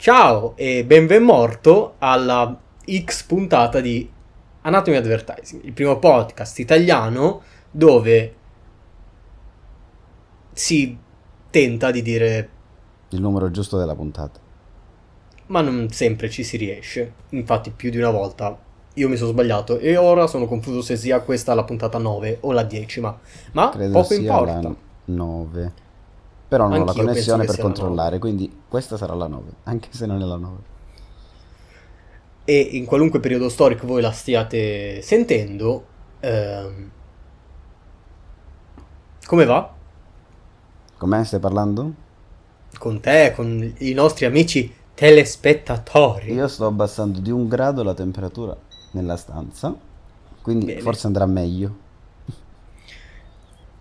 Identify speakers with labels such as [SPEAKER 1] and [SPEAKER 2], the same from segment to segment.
[SPEAKER 1] Ciao e benvenuto alla X puntata di Anatomy Advertising, il primo podcast italiano dove si tenta di dire
[SPEAKER 2] il numero giusto della puntata.
[SPEAKER 1] Ma non sempre ci si riesce. Infatti, più di una volta io mi sono sbagliato e ora sono confuso se sia questa la puntata 9 o la decima. Ma
[SPEAKER 2] Credo
[SPEAKER 1] poco importa.
[SPEAKER 2] la 9. Però non ho la
[SPEAKER 1] Anch'io
[SPEAKER 2] connessione per controllare, quindi questa sarà la 9, anche se non è la 9.
[SPEAKER 1] E in qualunque periodo storico voi la stiate sentendo, ehm, come va?
[SPEAKER 2] Com'è stai parlando?
[SPEAKER 1] Con te, con i nostri amici telespettatori.
[SPEAKER 2] Io sto abbassando di un grado la temperatura nella stanza, quindi
[SPEAKER 1] Bene.
[SPEAKER 2] forse andrà meglio.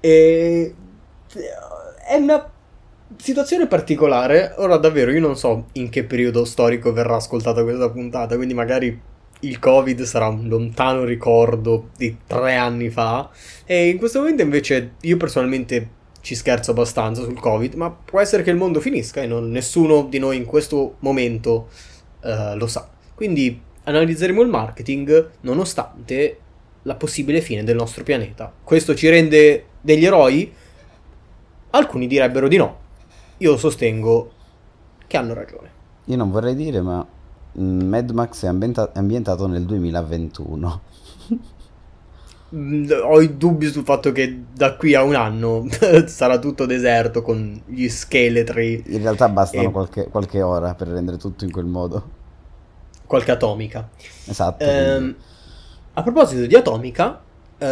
[SPEAKER 1] E è una situazione particolare. Ora davvero io non so in che periodo storico verrà ascoltata questa puntata, quindi magari il Covid sarà un lontano ricordo di tre anni fa. E in questo momento invece io personalmente ci scherzo abbastanza sul Covid, ma può essere che il mondo finisca e non- nessuno di noi in questo momento eh, lo sa. Quindi analizzeremo il marketing nonostante la possibile fine del nostro pianeta. Questo ci rende degli eroi? Alcuni direbbero di no. Io sostengo che hanno ragione.
[SPEAKER 2] Io non vorrei dire, ma mm, Mad Max è ambienta- è ambientato nel 2021.
[SPEAKER 1] Mm, Ho i dubbi sul fatto che da qui a un anno sarà tutto deserto con gli scheletri,
[SPEAKER 2] In realtà bastano
[SPEAKER 1] E-
[SPEAKER 2] qualche, qualche ora per rendere tutto in quel modo.
[SPEAKER 1] qualche atomica.
[SPEAKER 2] Esatto. Quindi-
[SPEAKER 1] a proposito di atomica, eh,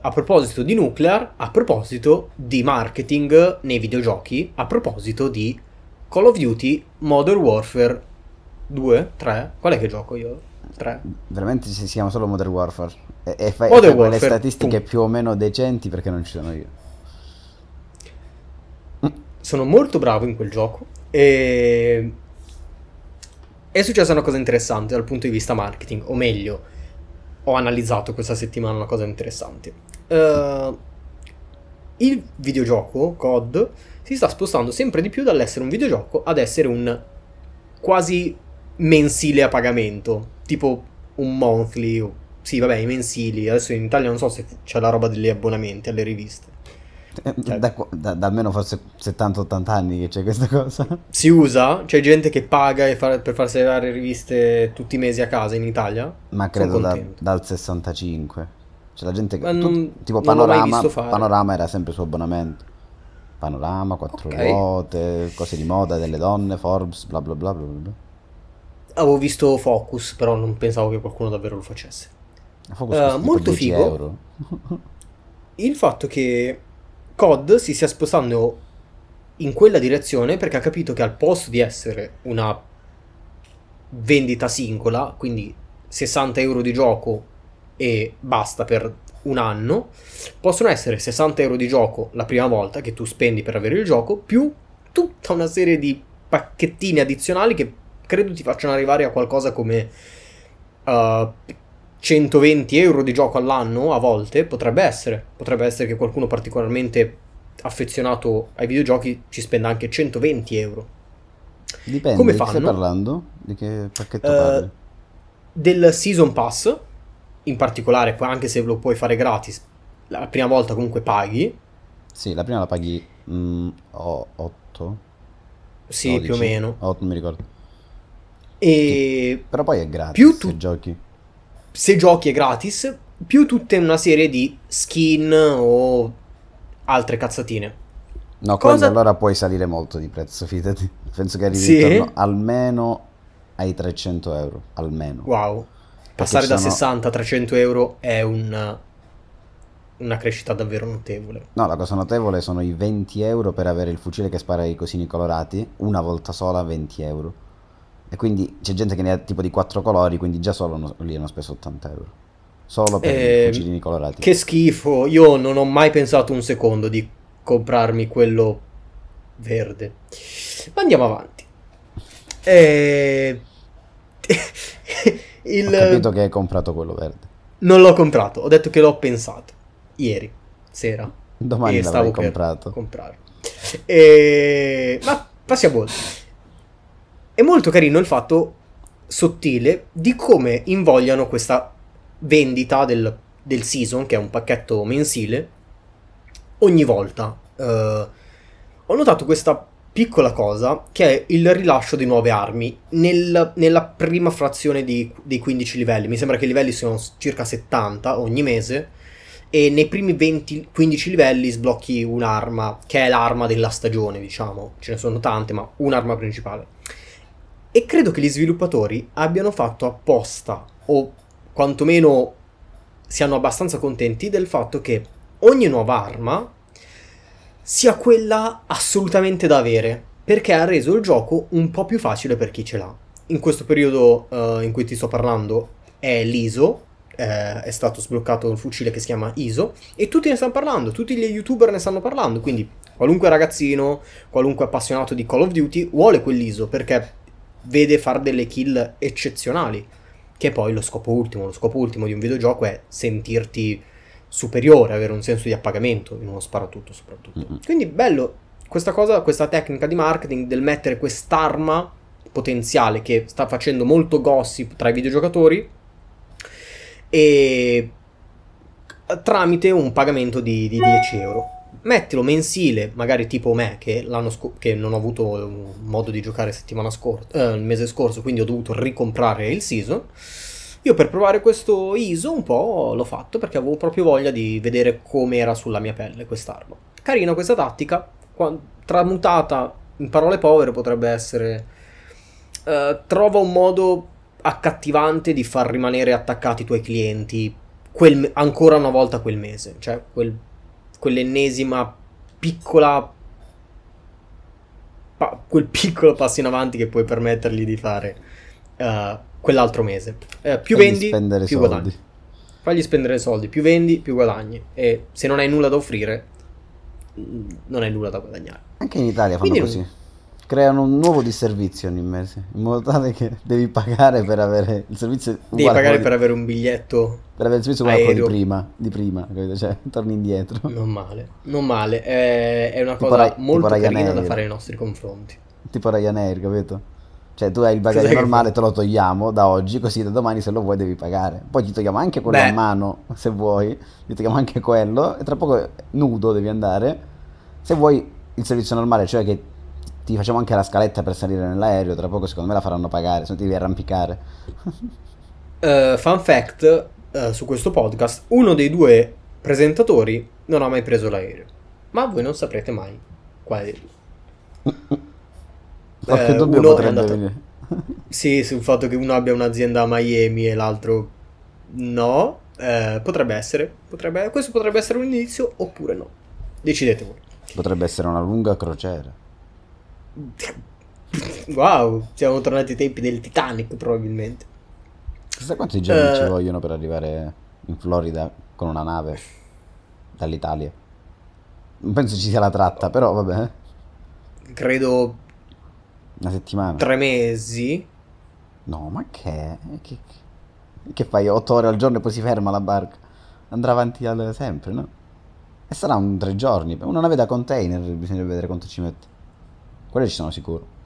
[SPEAKER 1] a proposito di nuclear, a proposito di marketing nei videogiochi, a proposito di Call of Duty Modern Warfare 2, 3, qual è che gioco io? 3.
[SPEAKER 2] Veramente si chiama solo Modern Warfare. E, e fai,
[SPEAKER 1] Modern
[SPEAKER 2] fai
[SPEAKER 1] Warfare,
[SPEAKER 2] statistiche
[SPEAKER 1] punto.
[SPEAKER 2] più o meno decenti perché non ci sono io.
[SPEAKER 1] sono molto bravo in quel gioco e è successa una cosa interessante dal punto di vista marketing, o meglio, ho analizzato questa settimana una cosa interessante. Eh, il videogioco COD si sta spostando sempre di più dall'essere un videogioco ad essere un quasi mensile a pagamento, tipo un monthly, sì vabbè i mensili, adesso in Italia non so se c'è la roba degli abbonamenti alle riviste.
[SPEAKER 2] Da, da- da almeno forse 70-80 anni che c'è questa cosa.
[SPEAKER 1] Si usa? C'è gente che paga e fa- per farsi arrivare riviste tutti i mesi a casa in Italia?
[SPEAKER 2] Ma credo da- dal 65. C'è la gente che...
[SPEAKER 1] Ma
[SPEAKER 2] tu-
[SPEAKER 1] non-
[SPEAKER 2] tipo
[SPEAKER 1] non
[SPEAKER 2] Panorama. Panorama era sempre su abbonamento. Panorama, quattro
[SPEAKER 1] Ok.
[SPEAKER 2] ruote, cose di moda delle donne, Forbes, bla bla bla bla bla.
[SPEAKER 1] Avevo visto Focus, però non pensavo che qualcuno davvero lo facesse.
[SPEAKER 2] Focus
[SPEAKER 1] Eh,
[SPEAKER 2] tipo
[SPEAKER 1] molto
[SPEAKER 2] 10
[SPEAKER 1] figo.
[SPEAKER 2] euro.
[SPEAKER 1] Il fatto che COD si stia spostando in quella direzione perché ha capito che al posto di essere una vendita singola, quindi 60 euro di gioco e basta per un anno, possono essere 60 euro di gioco la prima volta che tu spendi per avere il gioco, più tutta una serie di pacchettini addizionali che credo ti facciano arrivare a qualcosa come uh, 120 euro di gioco all'anno a volte, potrebbe essere. Potrebbe essere che qualcuno particolarmente affezionato ai videogiochi ci spenda anche 120 euro.
[SPEAKER 2] Dipende,
[SPEAKER 1] Come
[SPEAKER 2] che stai
[SPEAKER 1] fanno?
[SPEAKER 2] parlando? Di che pacchetto
[SPEAKER 1] Eh,
[SPEAKER 2] parli?
[SPEAKER 1] Del Season Pass, in particolare, poi anche se lo puoi fare gratis, la prima volta comunque paghi.
[SPEAKER 2] Sì, la prima la paghi 8?
[SPEAKER 1] Sì, più o meno.
[SPEAKER 2] 8, non mi ricordo.
[SPEAKER 1] E
[SPEAKER 2] Però poi è gratis
[SPEAKER 1] Più tu-
[SPEAKER 2] giochi.
[SPEAKER 1] Se giochi è gratis, più tutta una serie di skin o altre cazzatine.
[SPEAKER 2] No,
[SPEAKER 1] Cosa-
[SPEAKER 2] quello allora puoi salire molto di prezzo, fidati. Penso che arrivi
[SPEAKER 1] Sì?
[SPEAKER 2] intorno almeno ai 300 euro, almeno.
[SPEAKER 1] Wow. Passare da
[SPEAKER 2] sono-
[SPEAKER 1] 60 a 300 euro è un una crescita davvero notevole.
[SPEAKER 2] No, la cosa notevole sono i 20 euro per avere il fucile che spara i cosini colorati, una volta sola 20 euro. E quindi c'è gente che ne ha tipo di quattro colori, quindi già solo no- lì hanno speso 80 euro. Solo per
[SPEAKER 1] Eh,
[SPEAKER 2] i fucilini colorati.
[SPEAKER 1] Che schifo, io non ho mai pensato un secondo di comprarmi quello verde. Ma andiamo avanti. Eh, il-
[SPEAKER 2] Ho capito che hai comprato quello verde.
[SPEAKER 1] Non l'ho comprato, ho detto che l'ho pensato. Ieri sera.
[SPEAKER 2] Domani
[SPEAKER 1] per
[SPEAKER 2] comprato.
[SPEAKER 1] comprarlo. E... Ma passiamo oltre. È molto carino il fatto sottile di come invogliano questa vendita del, del season, che è un pacchetto mensile, ogni volta. Eh, ho notato questa piccola cosa che è il rilascio di nuove armi nel- nella prima frazione di- dei 15 livelli. Mi sembra che i livelli siano circa 70 ogni mese. E nei primi 20, 15 livelli sblocchi un'arma che è l'arma della stagione, diciamo. Ce ne sono tante, ma un'arma principale. E credo che gli sviluppatori abbiano fatto apposta, o quantomeno siano abbastanza contenti del fatto che ogni nuova arma sia quella assolutamente da avere, perché ha reso il gioco un po' più facile per chi ce l'ha. In questo periodo eh, in cui ti sto parlando è l'ISO, eh, è stato sbloccato un fucile che si chiama ISO, e tutti ne stanno parlando, tutti gli youtuber ne stanno parlando, quindi qualunque ragazzino, qualunque appassionato di Call of Duty vuole quell'ISO, perché vede fare delle kill eccezionali, che poi lo scopo ultimo. Lo scopo ultimo di un videogioco è sentirti superiore, avere un senso di appagamento in uno sparatutto soprattutto.
[SPEAKER 2] Mm-mm.
[SPEAKER 1] Quindi bello questa cosa, questa tecnica di marketing del mettere quest'arma potenziale che sta facendo molto gossip tra i videogiocatori e tramite un pagamento di, di 10 euro. Mettilo mensile, magari tipo me che, sco- che non ho avuto un modo di giocare scorsa, eh, il mese scorso, quindi ho dovuto ricomprare il season. Io per provare questo ISO un po' l'ho fatto perché avevo proprio voglia di vedere come era sulla mia pelle quest'arma. Carina questa tattica, tramutata in parole povere potrebbe essere... eh, trova un modo accattivante di far rimanere attaccati i tuoi clienti quel ancora una volta quel mese, cioè quel- quell'ennesima piccola... pa- quel piccolo passo in avanti che puoi permettergli di fare eh, quell'altro mese. Eh, più
[SPEAKER 2] Fagli
[SPEAKER 1] vendi, più
[SPEAKER 2] soldi.
[SPEAKER 1] guadagni. Fagli spendere soldi, più vendi, più guadagni. E se non hai nulla da offrire, mm, non hai nulla da guadagnare.
[SPEAKER 2] Anche in Italia fanno
[SPEAKER 1] Quindi-
[SPEAKER 2] così. Creano un nuovo di servizio ogni mese, in modo tale che devi pagare per avere il servizio
[SPEAKER 1] Devi pagare
[SPEAKER 2] quello
[SPEAKER 1] per
[SPEAKER 2] di-
[SPEAKER 1] avere un biglietto
[SPEAKER 2] per avere il servizio uguale di prima, di prima, capito? Cioè, torni indietro.
[SPEAKER 1] Non male, non male. È, è una
[SPEAKER 2] Tipo
[SPEAKER 1] cosa
[SPEAKER 2] Ry-
[SPEAKER 1] molto carina da fare nei nostri confronti.
[SPEAKER 2] Tipo Ryanair, capito? Cioè, tu hai il bagaglio
[SPEAKER 1] Cos'è
[SPEAKER 2] normale, te lo togliamo da oggi, così da domani se lo vuoi devi pagare. Poi ti togliamo anche quello
[SPEAKER 1] Beh.
[SPEAKER 2] a mano, se vuoi, ti togliamo anche quello, e tra poco nudo devi andare. Se vuoi il servizio normale, cioè che ti facciamo anche la scaletta per salire nell'aereo, tra poco secondo me la faranno pagare, se no ti devi arrampicare.
[SPEAKER 1] Eh, fun fact eh, su questo podcast: uno dei due presentatori non ha mai preso l'aereo. Ma voi non saprete mai quale.
[SPEAKER 2] Qualche
[SPEAKER 1] Eh,
[SPEAKER 2] dubbio potrebbe
[SPEAKER 1] andato-
[SPEAKER 2] venire.
[SPEAKER 1] Sì, sul fatto che uno abbia un'azienda a Miami e l'altro no. eh, potrebbe essere. Potrebbe, questo potrebbe essere un inizio oppure no. Decidete voi.
[SPEAKER 2] Potrebbe essere una lunga crociera.
[SPEAKER 1] Wow, siamo tornati ai tempi del Titanic probabilmente.
[SPEAKER 2] Chissà quanti giorni
[SPEAKER 1] Eh.
[SPEAKER 2] ci vogliono per arrivare in Florida con una nave dall'Italia. Non penso ci sia la tratta, però vabbè, eh.
[SPEAKER 1] Credo
[SPEAKER 2] una settimana.
[SPEAKER 1] tre mesi.
[SPEAKER 2] No, ma che, che, che fai 8 ore al giorno e poi si ferma la barca? Andrà avanti sempre, no? E sarà un tre giorni. Una nave da container, bisogna vedere quanto ci mette. Quelle ci sono sicuro.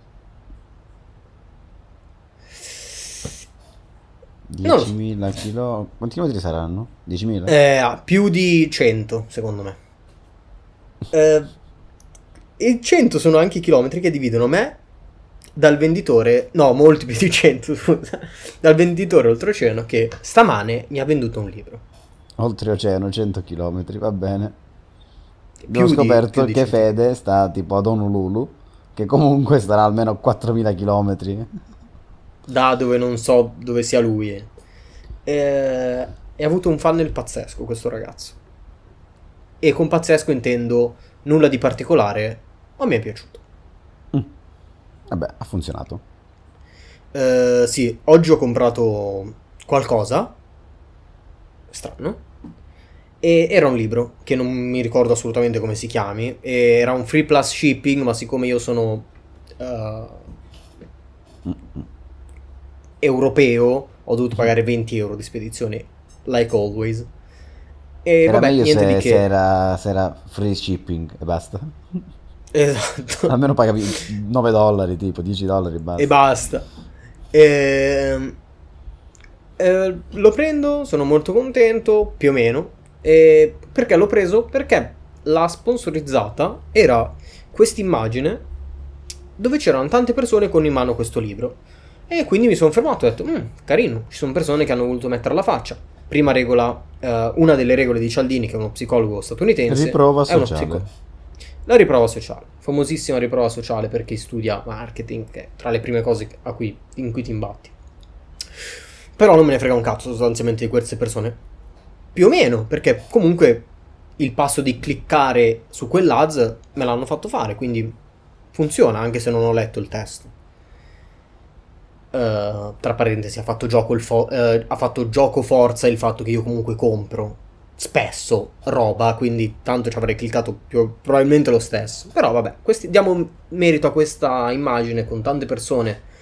[SPEAKER 1] Non lo so.
[SPEAKER 2] 10.000 km. Quanti chilometri saranno? 10.000?
[SPEAKER 1] Eh, ha più di 100, secondo me. Eh, e 100 sono anche i chilometri che dividono me dal venditore, no, molti più di 100, scusa, dal venditore oltreoceano che stamane mi ha venduto un libro.
[SPEAKER 2] Oltreoceano, 100 km, va bene. Abbiamo scoperto
[SPEAKER 1] di
[SPEAKER 2] che
[SPEAKER 1] 100.
[SPEAKER 2] Fede sta tipo ad Honolulu, che comunque starà almeno 4.000 km.
[SPEAKER 1] da dove non so dove sia lui. Eh, e ha avuto un funnel pazzesco questo ragazzo. E con pazzesco intendo nulla di particolare, ma mi è piaciuto.
[SPEAKER 2] Vabbè, ha funzionato.
[SPEAKER 1] Eh, sì, oggi ho comprato qualcosa. Strano. E era un libro che non mi ricordo assolutamente come si chiami. e Era un free plus shipping, ma siccome io sono eh, europeo, ho dovuto pagare 20 euro di spedizione, like always. E
[SPEAKER 2] Era
[SPEAKER 1] vabbè,
[SPEAKER 2] meglio
[SPEAKER 1] niente
[SPEAKER 2] se,
[SPEAKER 1] di
[SPEAKER 2] se
[SPEAKER 1] che.
[SPEAKER 2] era, se era free shipping e basta.
[SPEAKER 1] Esatto.
[SPEAKER 2] Almeno pagavi 9 dollari, tipo 10 dollari e basta.
[SPEAKER 1] e basta. Ehm, eh, lo prendo, sono molto contento, più o meno. E perché l'ho preso? Perché la sponsorizzata era quest'immagine dove c'erano tante persone con in mano questo libro. E quindi mi sono fermato e ho detto, "Mm, carino, ci sono persone che hanno voluto mettere la faccia. Prima regola, eh, una delle regole di Cialdini, che è uno psicologo statunitense.
[SPEAKER 2] Riprova sociale.
[SPEAKER 1] psico- la riprova sociale, famosissima riprova sociale per chi studia marketing, che è tra le prime cose a cui, in cui ti imbatti. Però non me ne frega un cazzo sostanzialmente di queste persone. Più o meno, perché comunque il passo di cliccare su quell'ads me l'hanno fatto fare, quindi funziona anche se non ho letto il testo. Eh, tra parentesi, ha fatto, gioco fo- eh, ha fatto gioco forza il fatto che io comunque compro spesso roba, quindi tanto ci avrei cliccato più, probabilmente lo stesso. Però vabbè, questi- diamo merito a questa immagine con tante persone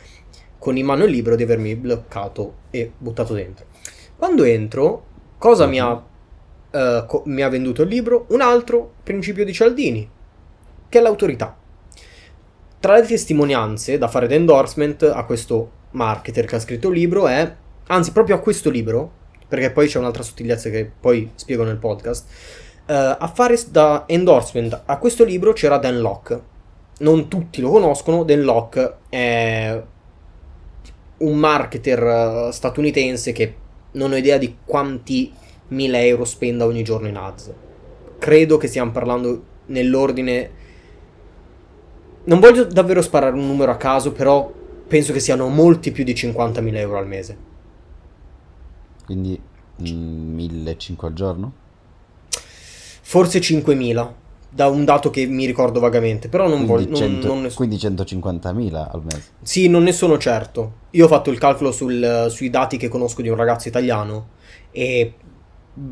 [SPEAKER 1] con in mano il libro di avermi bloccato e buttato dentro. Quando entro, cosa mi ha, eh, co- mi ha venduto il libro? Un altro principio di Cialdini, che è l'autorità. Tra le testimonianze da fare da endorsement a questo marketer che ha scritto il libro è, anzi proprio a questo libro, perché poi c'è un'altra sottigliezza che poi spiego nel podcast, eh, a fare da endorsement a questo libro c'era Dan Locke. Non tutti lo conoscono, Dan Locke è un marketer eh, statunitense che non ho idea di quanti mila euro spenda ogni giorno in ads. Credo che stiamo parlando nell'ordine. Non voglio davvero sparare un numero a caso, però penso che siano molti più di 50.000 euro al mese.
[SPEAKER 2] Quindi mm, 1500 al giorno?
[SPEAKER 1] Forse 5.000, da un dato che mi ricordo vagamente, però non voglio...
[SPEAKER 2] Quindi,
[SPEAKER 1] non-
[SPEAKER 2] 100
[SPEAKER 1] non ne
[SPEAKER 2] quindi 150.000 al mese.
[SPEAKER 1] Sì, non ne sono certo. Io ho fatto il calcolo sul- sui dati che conosco di un ragazzo italiano e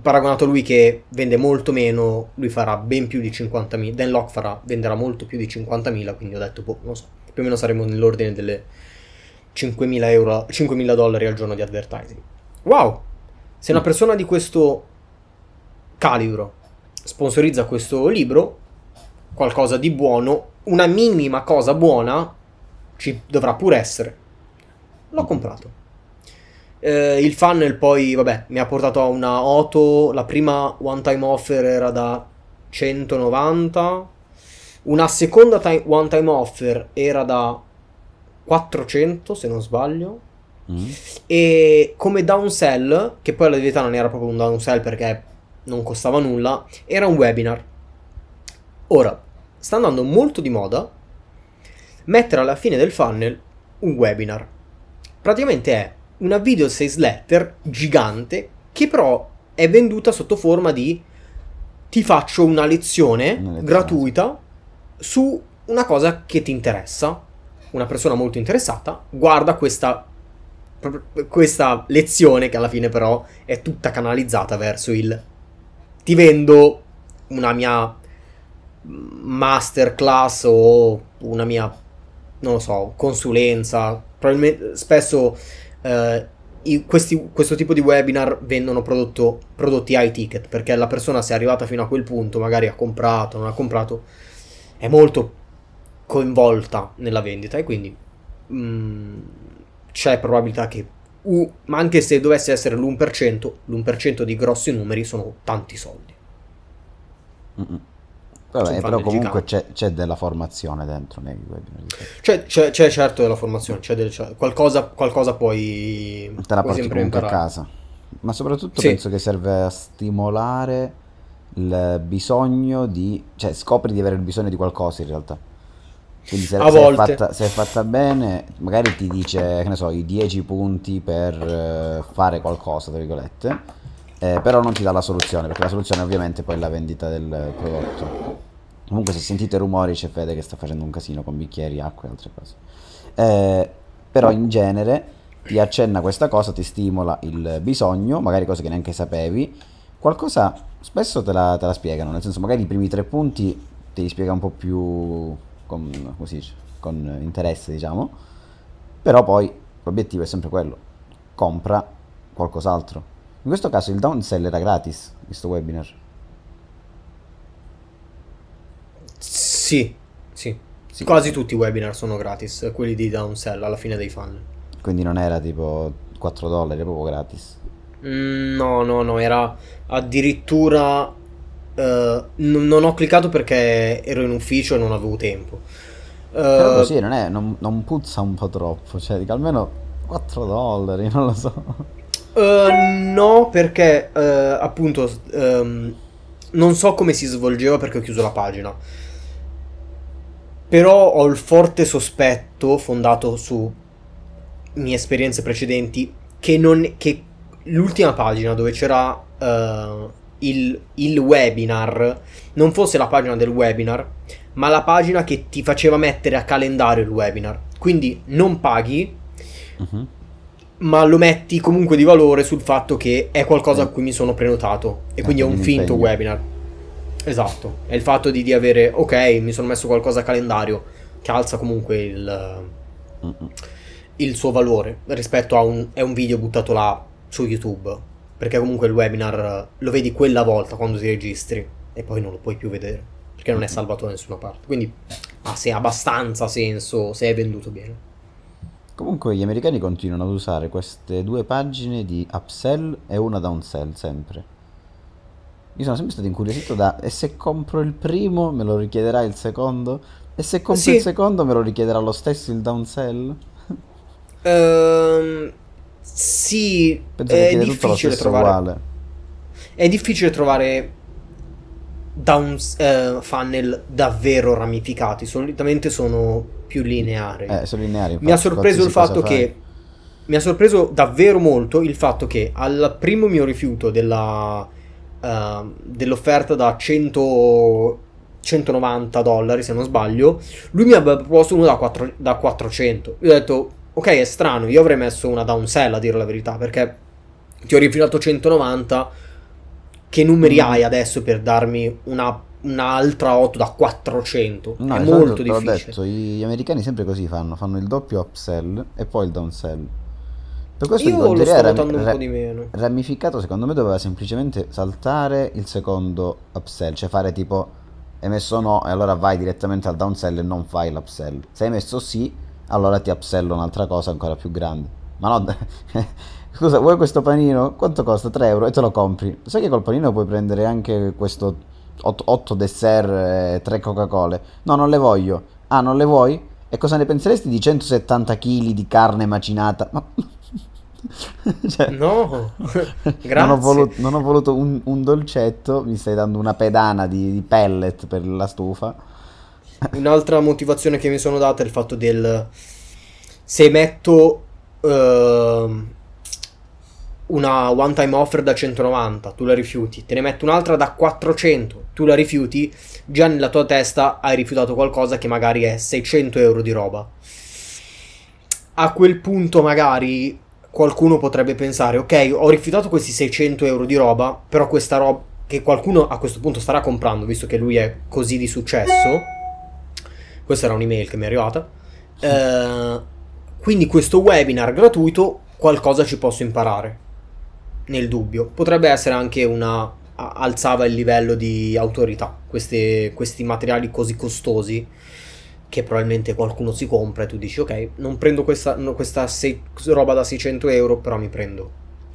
[SPEAKER 1] paragonato a lui che vende molto meno, lui farà ben più di 50.000. Dan Locke farà, venderà molto più di 50.000, quindi ho detto, boh, non so, più o meno saremo nell'ordine delle 5.000 euro, 5.000 dollari al giorno di advertising. Wow! Se una persona di questo calibro sponsorizza questo libro, qualcosa di buono, una minima cosa buona ci dovrà pure essere. L'ho comprato. Eh, il funnel poi, vabbè, mi ha portato a una Oto, la prima one time offer era da 190, una seconda time- one time offer era da 400 se non sbaglio,
[SPEAKER 2] Mm.
[SPEAKER 1] e come downsell, che poi alla verità non era proprio un downsell perché non costava nulla, era un webinar. Ora, sta andando molto di moda mettere alla fine del funnel un webinar. Praticamente è una video sales letter gigante che però è venduta sotto forma di ti faccio una lezione,
[SPEAKER 2] Una lezione.
[SPEAKER 1] gratuita su una cosa che ti interessa. Una persona molto interessata guarda questa questa lezione che alla fine però è tutta canalizzata verso il ti vendo una mia masterclass o una mia non lo so consulenza. Probabilmente spesso eh, i- questi- questo tipo di webinar vendono prodotto- prodotti high ticket perché la persona se è arrivata fino a quel punto magari ha comprato non ha comprato è molto coinvolta nella vendita e quindi mm, c'è probabilità che u- ma anche se dovesse essere l'1%, l'1% di grossi numeri sono tanti soldi.
[SPEAKER 2] Mm-mm. Vabbè, però comunque c'è, c'è della formazione dentro nei.
[SPEAKER 1] C'è, c'è- c'è certo della formazione, c'è del- qualcosa, qualcosa puoi,
[SPEAKER 2] Te la porti comunque a
[SPEAKER 1] imparare.
[SPEAKER 2] casa. Ma soprattutto
[SPEAKER 1] Sì.
[SPEAKER 2] penso che serve a stimolare il bisogno di... cioè scopri di avere il bisogno di qualcosa in realtà. Quindi se,
[SPEAKER 1] A
[SPEAKER 2] se è
[SPEAKER 1] volte.
[SPEAKER 2] fatta, se è fatta bene, magari ti dice, che ne so, i 10 punti per eh, fare qualcosa, tra virgolette. Eh, però non ti dà la soluzione, perché la soluzione ovviamente poi è la vendita del prodotto. Comunque se sentite rumori c'è Fede che sta facendo un casino con bicchieri, acqua e altre cose. Eh, però in genere ti accenna questa cosa, ti stimola il bisogno, magari cose che neanche sapevi. Qualcosa spesso te la, te la spiegano, nel senso magari i primi tre punti te li spiega un po' più con, così, con interesse, diciamo. Però poi l'obiettivo è sempre quello, compra qualcos'altro. In questo caso il downsell era gratis, questo webinar.
[SPEAKER 1] Sì, sì.
[SPEAKER 2] Sì.
[SPEAKER 1] Quasi tutti i webinar sono gratis, quelli di downsell alla fine dei funnel.
[SPEAKER 2] Quindi non era tipo 4 dollari, era proprio gratis.
[SPEAKER 1] Mm, no, no, no, era addirittura... eh, n- non ho cliccato perché ero in ufficio e non avevo tempo.
[SPEAKER 2] Però
[SPEAKER 1] Eh,
[SPEAKER 2] così non, è, non, non puzza un po' troppo, cioè dico almeno 4 dollari, non lo so.
[SPEAKER 1] eh, no, perché appunto ehm, non so come si svolgeva perché ho chiuso la pagina. Però ho il forte sospetto, fondato su mie esperienze precedenti, che, non, che l'ultima pagina dove c'era il, il webinar non fosse la pagina del webinar, ma la pagina che ti faceva mettere a calendario il webinar. Quindi non paghi,
[SPEAKER 2] Mhm.
[SPEAKER 1] ma lo metti comunque di valore sul fatto che è qualcosa a cui mi sono prenotato e quindi è un finto
[SPEAKER 2] impegno.
[SPEAKER 1] webinar. Esatto, è il fatto di, di avere, ok, mi sono messo qualcosa a calendario che alza comunque il, il suo valore rispetto a un, è un video buttato là su YouTube, perché comunque il webinar lo vedi quella volta quando ti registri e poi non lo puoi più vedere, perché non è salvato da nessuna parte. Quindi ha se- abbastanza senso se è venduto bene.
[SPEAKER 2] Comunque gli americani continuano ad usare queste due pagine di upsell e una downsell sempre. Io sono sempre stato incuriosito da e se compro il primo me lo richiederà il secondo? E se compro
[SPEAKER 1] Sì.
[SPEAKER 2] il secondo me lo richiederà lo stesso il downsell?
[SPEAKER 1] Ehm, sì,
[SPEAKER 2] Penso
[SPEAKER 1] è difficile trovare.
[SPEAKER 2] uguale.
[SPEAKER 1] È difficile trovare down, eh, funnel davvero ramificati. Solitamente sono più lineari.
[SPEAKER 2] Eh, sono lineari.
[SPEAKER 1] mi ha sorpreso il fatto che. Mi ha sorpreso davvero molto il fatto che al primo mio rifiuto della, ehm, dell'offerta da 100, 190 dollari, se non sbaglio, lui mi aveva proposto uno da, 4 da 400. Io ho detto, ok, è strano, io avrei messo una downsell a dire la verità, perché ti ho rifiutato 190, che numeri
[SPEAKER 2] Mm.
[SPEAKER 1] hai adesso per darmi una, un'altra 8 da 400?
[SPEAKER 2] No,
[SPEAKER 1] è
[SPEAKER 2] esatto,
[SPEAKER 1] molto difficile.
[SPEAKER 2] detto, gli americani sempre così fanno, fanno il doppio upsell e poi il downsell. Per questo
[SPEAKER 1] Io lo sto notando un
[SPEAKER 2] ra-
[SPEAKER 1] po' di meno.
[SPEAKER 2] ramificato secondo me doveva semplicemente saltare il secondo upsell, cioè fare tipo hai messo no e allora vai direttamente al downsell e non fai l'upsell. Se hai messo sì, allora ti upsello un'altra cosa ancora più grande. Ma no, scusa, vuoi questo panino? Quanto costa? 3 euro e te lo compri. Sai che col panino puoi prendere anche questo 8, dessert e 3 Coca-Cola? No, non le voglio. Ah, non le vuoi? E cosa ne penseresti di 170 kg di carne macinata? Ma... cioè,
[SPEAKER 1] No, grazie.
[SPEAKER 2] non ho voluto, non ho voluto un, un dolcetto, mi stai dando una pedana di, di pellet per la stufa.
[SPEAKER 1] Un'altra motivazione che mi sono data è il fatto del se metto ehm, una one time offer da 190, tu la rifiuti, te ne metto un'altra da 400, tu la rifiuti, già nella tua testa hai rifiutato qualcosa che magari è 600 euro di roba. A quel punto magari qualcuno potrebbe pensare, ok, ho rifiutato questi 600 euro di roba, però questa roba che qualcuno a questo punto starà comprando, visto che lui è così di successo. Questa era un'email che mi è arrivata. Eh, quindi questo webinar gratuito qualcosa ci posso imparare. Nel dubbio. Potrebbe essere anche una... alzava il livello di autorità. Queste- questi materiali così costosi che probabilmente qualcuno si compra e tu dici ok, non prendo questa, no, questa sei- roba da 600 euro, però mi prendo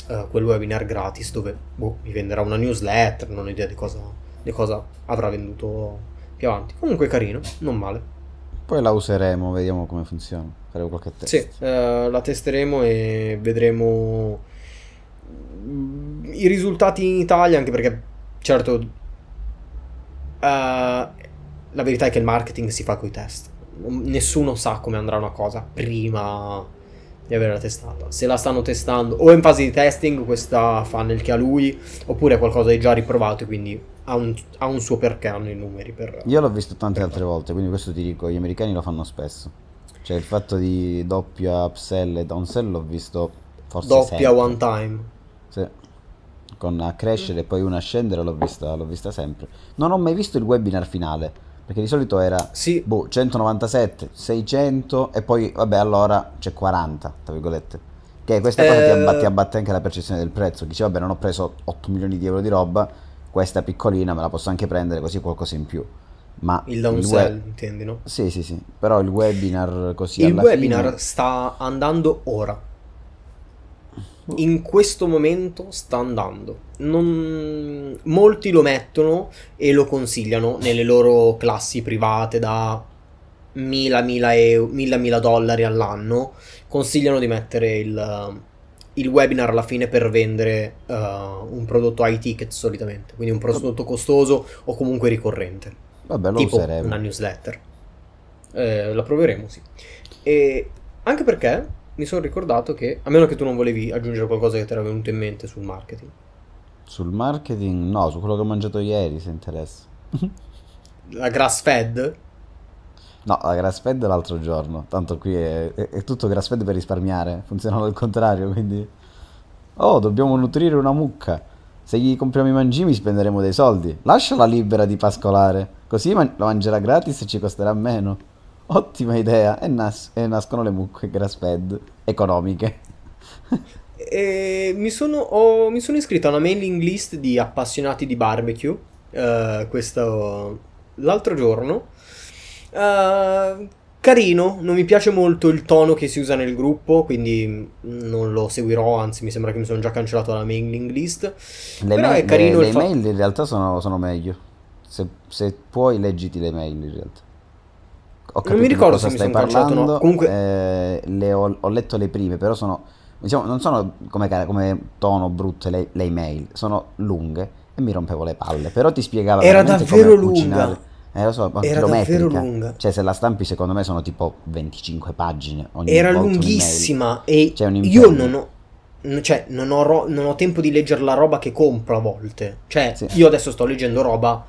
[SPEAKER 1] eh, quel webinar gratis dove boh, mi venderà una newsletter, non ho idea di cosa, di cosa avrà venduto più avanti. Comunque carino, non male.
[SPEAKER 2] Poi la useremo, vediamo come funziona. Faremo qualche test.
[SPEAKER 1] Sì, eh, la testeremo e vedremo mm, i risultati in Italia, anche perché certo eh, la verità è che il marketing si fa coi test. Nessuno sa come andrà una cosa prima di avere la testata. Se la stanno testando o è in fase di testing questa funnel che ha lui, oppure è qualcosa di già riprovato, quindi ha un, ha un suo perché hanno i numeri per...
[SPEAKER 2] Io l'ho visto tante altre volte, quindi questo ti dico, gli americani lo fanno spesso. Cioè il fatto di doppia upsell e downsell l'ho visto forse
[SPEAKER 1] Doppia
[SPEAKER 2] sempre.
[SPEAKER 1] one time.
[SPEAKER 2] Sì. Con a crescere e poi una a scendere l'ho vista, l'ho vista sempre. Non ho mai visto il webinar finale, perché di solito era
[SPEAKER 1] Sì,
[SPEAKER 2] boh, 197, 600 e poi vabbè allora c'è 40, tra virgolette. Che questa cosa ti,
[SPEAKER 1] Eh.
[SPEAKER 2] abba- ti abbatte anche la percezione del prezzo. Dice vabbè non ho preso 8 milioni di euro di roba, questa piccolina me la posso anche prendere così qualcosa in più. Ma
[SPEAKER 1] il downsell,
[SPEAKER 2] we-
[SPEAKER 1] intendi, no?
[SPEAKER 2] Sì, sì, sì, però il webinar così
[SPEAKER 1] il webinar
[SPEAKER 2] fine...
[SPEAKER 1] sta andando ora. In questo momento sta andando. Non- Molti lo mettono e lo consigliano nelle loro classi private da 1000 1000 euro, 1000 1000 dollari all'anno. Consigliano di mettere il, il webinar alla fine per vendere eh, un prodotto high ticket solitamente, quindi un prodotto costoso o comunque ricorrente
[SPEAKER 2] Vabbè, lo
[SPEAKER 1] tipo
[SPEAKER 2] useremo.
[SPEAKER 1] una newsletter. Eh, la proveremo, sì. E anche perché mi sono ricordato che, a meno che tu non volevi aggiungere qualcosa che ti era venuto in mente sul marketing,
[SPEAKER 2] Sul marketing, no, su quello che ho mangiato ieri, se interessa.
[SPEAKER 1] la grass fed,
[SPEAKER 2] No, la grass fed l'altro giorno, tanto qui è, è- è tutto grass fed per risparmiare, funzionano al contrario, quindi... Oh, dobbiamo nutrire una mucca. Se gli compriamo i mangimi spenderemo dei soldi. Lasciala libera di pascolare, così man- lo mangerà gratis e ci costerà meno. Ottima idea, e, nas- e nascono le mucche grass fed economiche.
[SPEAKER 1] e mi sono, ho- mi sono iscritto a una mailing list di appassionati di barbecue eh, questo, l'altro giorno. Eh, carino, non mi piace molto il tono che si usa nel gruppo, quindi non lo seguirò, anzi mi sembra che mi sono già cancellato la mailing list.
[SPEAKER 2] Le,
[SPEAKER 1] Però
[SPEAKER 2] ma-
[SPEAKER 1] è carino
[SPEAKER 2] le- le
[SPEAKER 1] fa-
[SPEAKER 2] mail in realtà sono, sono meglio. Se, se puoi, leggiti le mail in realtà. Capito
[SPEAKER 1] mi ricordo se mi
[SPEAKER 2] stai
[SPEAKER 1] son cancellato o no.
[SPEAKER 2] parlando.
[SPEAKER 1] Comunque-
[SPEAKER 2] eh, le ho, ho letto le prime, però sono. Diciamo, non sono come, come tono brutte le, le email, sono lunghe e mi rompevo le palle. Però ti spiegava
[SPEAKER 1] Era davvero lunga.
[SPEAKER 2] cucinare. Eh, lo so,
[SPEAKER 1] Era davvero lunga.
[SPEAKER 2] Cioè, se la stampi, secondo me sono tipo 25 pagine. Ogni
[SPEAKER 1] Era lunghissima e
[SPEAKER 2] un
[SPEAKER 1] io non ho, cioè, non ho, ro- non ho tempo di leggere la roba che compro a volte. Cioè,
[SPEAKER 2] Sì.
[SPEAKER 1] io adesso sto leggendo roba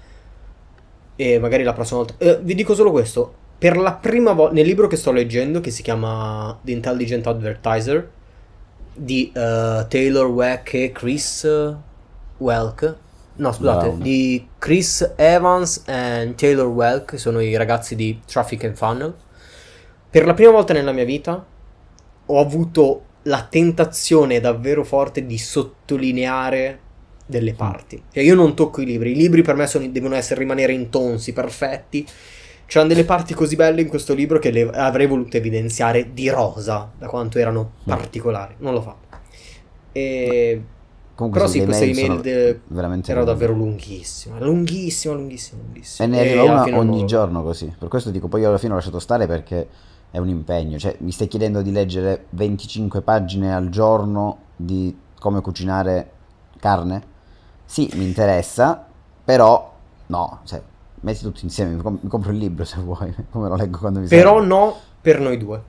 [SPEAKER 1] e magari la prossima volta... eh, vi dico solo questo. Per la prima volta, nel libro che sto leggendo, che si chiama The Intelligent Advertiser, di eh, Taylor Weck e Chris Welk, no scusate,
[SPEAKER 2] Brown.
[SPEAKER 1] di Chris Evans e Taylor Welk, che sono i ragazzi di Traffic and Funnel, per la prima volta nella mia vita ho avuto la tentazione davvero forte di sottolineare delle parti. Cioè, io non tocco i libri, i libri per me sono- devono essere rimanere in tonsi perfetti. C'erano delle parti così belle in questo libro che le avrei voluto evidenziare di rosa, da quanto erano
[SPEAKER 2] Mm.
[SPEAKER 1] particolari. Non l'ho fatto. E...
[SPEAKER 2] Comunque,
[SPEAKER 1] Però
[SPEAKER 2] sì, mail
[SPEAKER 1] email
[SPEAKER 2] sono
[SPEAKER 1] de-
[SPEAKER 2] veramente
[SPEAKER 1] era
[SPEAKER 2] lunghe.
[SPEAKER 1] davvero lunghissima, lunghissima, lunghissima, lunghissima.
[SPEAKER 2] E ne arriva una ogni
[SPEAKER 1] l'ho-
[SPEAKER 2] giorno così. Per questo dico, poi io alla fine ho lasciato stare perché è un impegno. Cioè, mi stai chiedendo di leggere 25 pagine al giorno di come cucinare carne? Sì, mi interessa, però no, cioè, metti tutto insieme, mi, com- mi compro il libro se vuoi, come lo leggo quando mi
[SPEAKER 1] Però
[SPEAKER 2] serve.
[SPEAKER 1] no per noi due.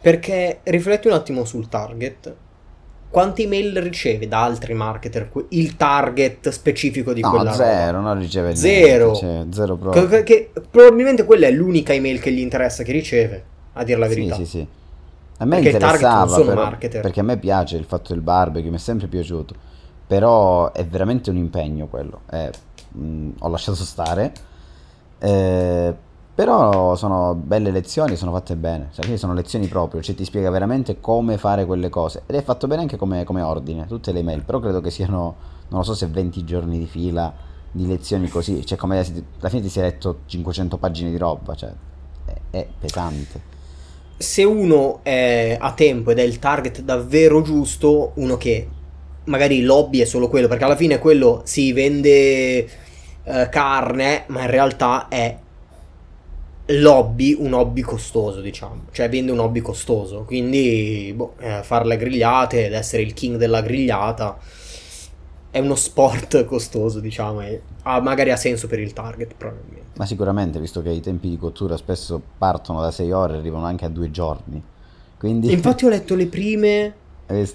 [SPEAKER 1] Perché rifletti un attimo sul target. Quante email riceve da altri marketer il target specifico di
[SPEAKER 2] No,
[SPEAKER 1] quella
[SPEAKER 2] zero,
[SPEAKER 1] roba?
[SPEAKER 2] non riceve
[SPEAKER 1] Zero.
[SPEAKER 2] niente, cioè, zero proprio.
[SPEAKER 1] Che, che- probabilmente quella è l'unica email che gli interessa che riceve, a dire la
[SPEAKER 2] Sì,
[SPEAKER 1] verità.
[SPEAKER 2] sì, sì. A me
[SPEAKER 1] Perché
[SPEAKER 2] interessava, però-
[SPEAKER 1] marketer.
[SPEAKER 2] perché a me piace il fatto del barbecue, mi è sempre piaciuto, però è veramente un impegno quello. Eh, mh, ho lasciato stare, eh, però sono belle lezioni, sono fatte bene, cioè, sono lezioni proprio, cioè ti spiega veramente come fare quelle cose. Ed è fatto bene anche come, come ordine, tutte le mail, però credo che siano, non lo so se 20 giorni di fila di lezioni così, cioè come alla fine ti sei letto 500 pagine di roba, cioè è, è pesante.
[SPEAKER 1] se uno è a tempo ed è il target davvero giusto, uno che magari lobby è solo quello, perché alla fine quello si vende eh, carne, ma in realtà è lobby un hobby costoso, diciamo, cioè vende un hobby costoso, quindi boh, eh, fare le grigliate ed essere il king della grigliata è uno sport costoso, diciamo, e ha- magari ha senso per il target, probabilmente.
[SPEAKER 2] Ma sicuramente, visto che i tempi di cottura spesso partono da 6 ore e arrivano anche a 2 giorni. Quindi...
[SPEAKER 1] Infatti ho letto le prime?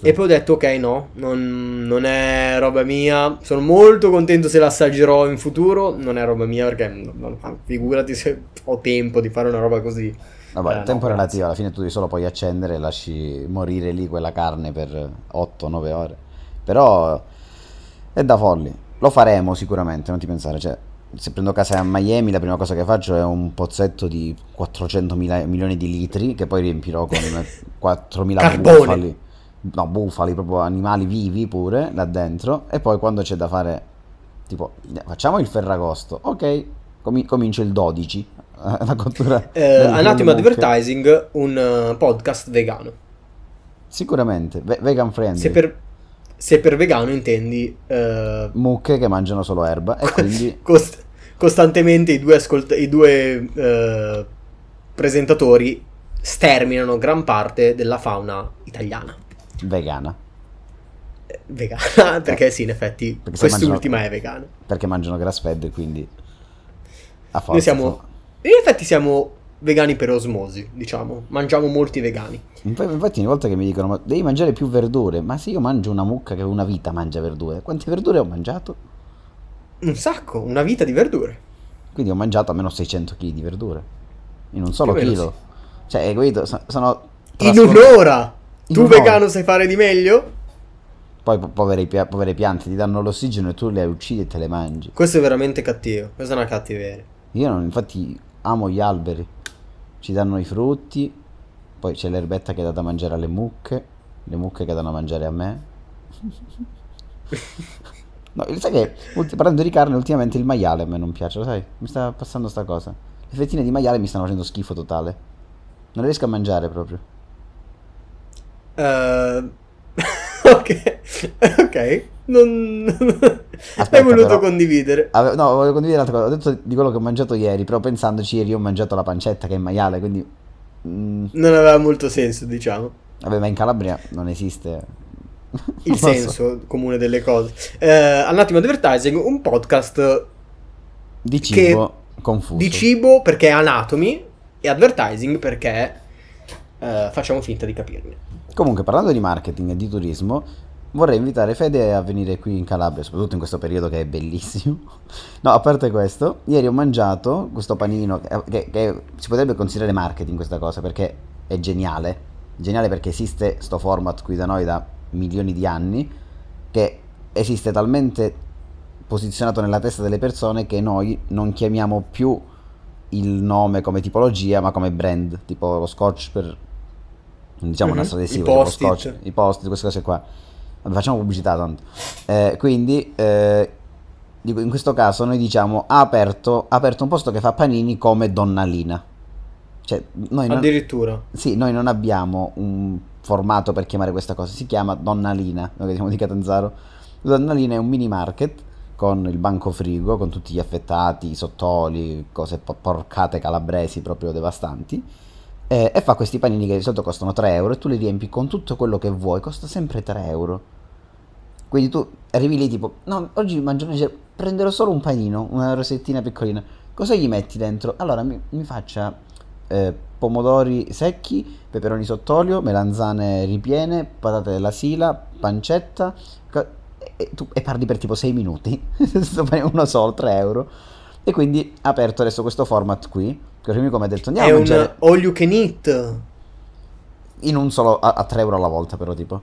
[SPEAKER 1] E poi ho detto ok no, non, non è roba mia, sono molto contento se l'assaggerò in futuro, non è roba mia perché non- figurati se ho tempo di fare una roba così.
[SPEAKER 2] Vabbè,
[SPEAKER 1] Eh,
[SPEAKER 2] il tempo
[SPEAKER 1] no,
[SPEAKER 2] è relativo,
[SPEAKER 1] grazie.
[SPEAKER 2] alla fine tu devi solo poi accendere e lasci morire lì quella carne per 8-9 ore. Però è da folli. Lo faremo sicuramente, non ti pensare. Cioè, se prendo casa a Miami, la prima cosa che faccio è un pozzetto di 400 mila- milioni di litri che poi riempirò con 4.000
[SPEAKER 1] Carbone.
[SPEAKER 2] bufali. No, bufali, proprio animali vivi pure là dentro. E poi quando c'è da fare, tipo, facciamo il ferragosto. Ok, comi- comincio il 12. eh, La cottura.
[SPEAKER 1] Eh, un attimo advertising, un eh, podcast vegano.
[SPEAKER 2] Sicuramente, ve- vegan friendly.
[SPEAKER 1] Se per, se per vegano intendi eh,
[SPEAKER 2] Mucche che mangiano solo erba e quindi
[SPEAKER 1] cost- costantemente i due, ascolt- i due eh, presentatori sterminano gran parte della fauna italiana.
[SPEAKER 2] Vegana.
[SPEAKER 1] Eh, Vegana, perché sì, in effetti
[SPEAKER 2] Perché
[SPEAKER 1] quest'ultima
[SPEAKER 2] mangiano-
[SPEAKER 1] è vegana.
[SPEAKER 2] Perché mangiano grass fed, quindi a forza.
[SPEAKER 1] Noi siamo... In effetti siamo vegani per osmosi, diciamo. Mangiamo molti vegani.
[SPEAKER 2] Inf- Infatti ogni volta che mi dicono "Ma devi mangiare più verdure, ma se io mangio una mucca che una vita mangia verdure, quante verdure ho mangiato?
[SPEAKER 1] Un sacco, una vita di verdure.
[SPEAKER 2] Quindi ho mangiato almeno 600 kg di verdure in un solo chilo. Cioè, hai capito? So- Sono
[SPEAKER 1] In un'ora! Tu
[SPEAKER 2] un'ora.
[SPEAKER 1] vegano sai fare di meglio?
[SPEAKER 2] Poi po- povere, pia- povere piante ti danno l'ossigeno e tu le uccidi e te le mangi.
[SPEAKER 1] Questo è veramente cattivo. Questa è una cattiveria.
[SPEAKER 2] Io non- infatti amo gli alberi, ci danno i frutti, poi c'è l'erbetta che dà da mangiare alle mucche, le mucche che danno da mangiare a me. No, sai che ulti- parlando di carne, ultimamente il maiale a me non piace, lo sai? Mi sta passando sta cosa. Le fettine di maiale mi stanno facendo schifo totale. Non le riesco a mangiare proprio.
[SPEAKER 1] Eh, ok, ok. Non...
[SPEAKER 2] Aspetta,
[SPEAKER 1] Hai voluto
[SPEAKER 2] però.
[SPEAKER 1] condividere.
[SPEAKER 2] Ave- no, voglio condividere un'altra cosa. Ho detto di quello che ho mangiato ieri, però pensandoci ieri ho mangiato la pancetta che è maiale, quindi... mm,
[SPEAKER 1] Non aveva molto senso, diciamo.
[SPEAKER 2] vabbè, ma in Calabria non esiste...
[SPEAKER 1] Il senso comune delle cose. Eh, un attimo advertising, un podcast
[SPEAKER 2] Di cibo confuso.
[SPEAKER 1] di cibo perché è anatomy e advertising perché eh, facciamo finta di capirne.
[SPEAKER 2] Comunque, parlando di marketing e di turismo, vorrei invitare Fede a venire qui in Calabria, soprattutto in questo periodo che è bellissimo. No, a parte questo, ieri ho mangiato questo panino che, che- che si potrebbe considerare marketing questa cosa perché è geniale. Geniale perché esiste sto format qui da noi da milioni di anni che esiste talmente posizionato nella testa delle persone che noi non chiamiamo più il nome come tipologia ma come brand, tipo lo scotch per diciamo un
[SPEAKER 1] Mhm, i
[SPEAKER 2] adesivo, lo
[SPEAKER 1] post-it.
[SPEAKER 2] scotch, i post, queste cose qua. Vabbè, facciamo pubblicità tanto. Eh, quindi eh, in questo caso noi diciamo ha aperto, ha aperto un posto che fa panini come Donnalina. Cioè, noi non,
[SPEAKER 1] Addirittura.
[SPEAKER 2] sì, noi non abbiamo un formato per chiamare questa cosa, si chiama Donnalina, noi che siamo di Catanzaro. Donnalina è un mini market con il banco frigo, con tutti gli affettati, i sottoli, cose po- porcate calabresi proprio devastanti. Eh, e fa questi panini che di solito costano 3 euro e tu li riempi con tutto quello che vuoi, costa sempre 3 euro. Quindi tu arrivi lì tipo, no, oggi mangio prenderò solo un panino, una rosettina piccolina. Cosa gli metti dentro? Allora mi, mi faccia eh, pomodori secchi, peperoni sott'olio, melanzane ripiene, patate della sila, pancetta. E, tu- e parli per tipo 6 minuti. Uno solo, 3 euro. E quindi ha aperto adesso questo format qui. Che il mio amico mi ha detto andiamo
[SPEAKER 1] È
[SPEAKER 2] a
[SPEAKER 1] un
[SPEAKER 2] mangiare
[SPEAKER 1] all you can eat.
[SPEAKER 2] in un solo a, a 3 euro alla volta però tipo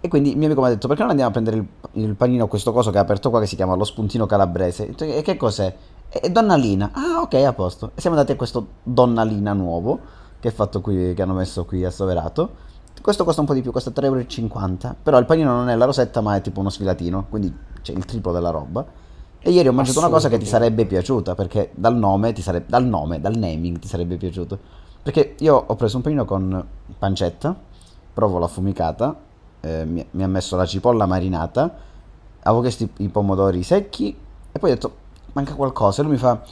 [SPEAKER 2] e quindi mio amico mi ha detto perché non andiamo a prendere il, il panino questo coso che ha aperto qua che si chiama lo spuntino calabrese e che cos'è? è, Donnalina ah ok a posto e siamo andati a questo Donnalina nuovo che è fatto qui che hanno messo qui a Soverato questo costa un po' di più costa 3,50 euro però il panino non è la rosetta ma è tipo uno sfilatino quindi c'è il triplo della roba e ieri ho mangiato una cosa che ti sarebbe piaciuta perché dal nome ti sarebbe dal nome dal naming ti sarebbe piaciuto perché io ho preso un panino con pancetta, provola affumicata, eh, mi, mi ha messo la cipolla marinata, avevo chiesto i, i pomodori secchi e poi ho detto manca qualcosa e lui mi fa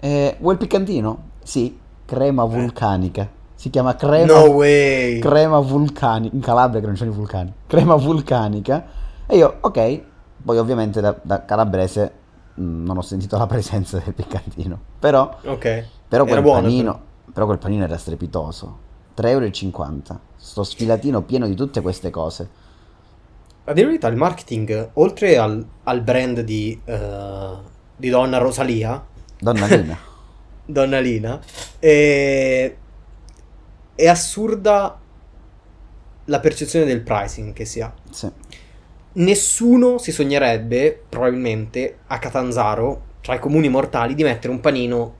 [SPEAKER 2] eh, vuoi il piccantino? Sì, crema vulcanica. Si chiama crema,
[SPEAKER 1] No way.
[SPEAKER 2] crema vulcanica. In Calabria che non c'è i vulcani. Crema vulcanica. E io, ok. Poi ovviamente da, da calabrese non ho sentito la presenza del piccantino. Però
[SPEAKER 1] ok.
[SPEAKER 2] però quel
[SPEAKER 1] buono,
[SPEAKER 2] panino, però quel panino era strepitoso. 3,50 euro. Sto sfilatino pieno di tutte queste cose.
[SPEAKER 1] A dire la verità, il marketing, oltre al, al brand di, eh, di Donna Rosalia,
[SPEAKER 2] Donna Lina.
[SPEAKER 1] Donna Lina, è, è assurda la percezione del pricing che si ha.
[SPEAKER 2] sì.
[SPEAKER 1] Nessuno si sognerebbe, probabilmente, a Catanzaro, tra i comuni mortali, di mettere un panino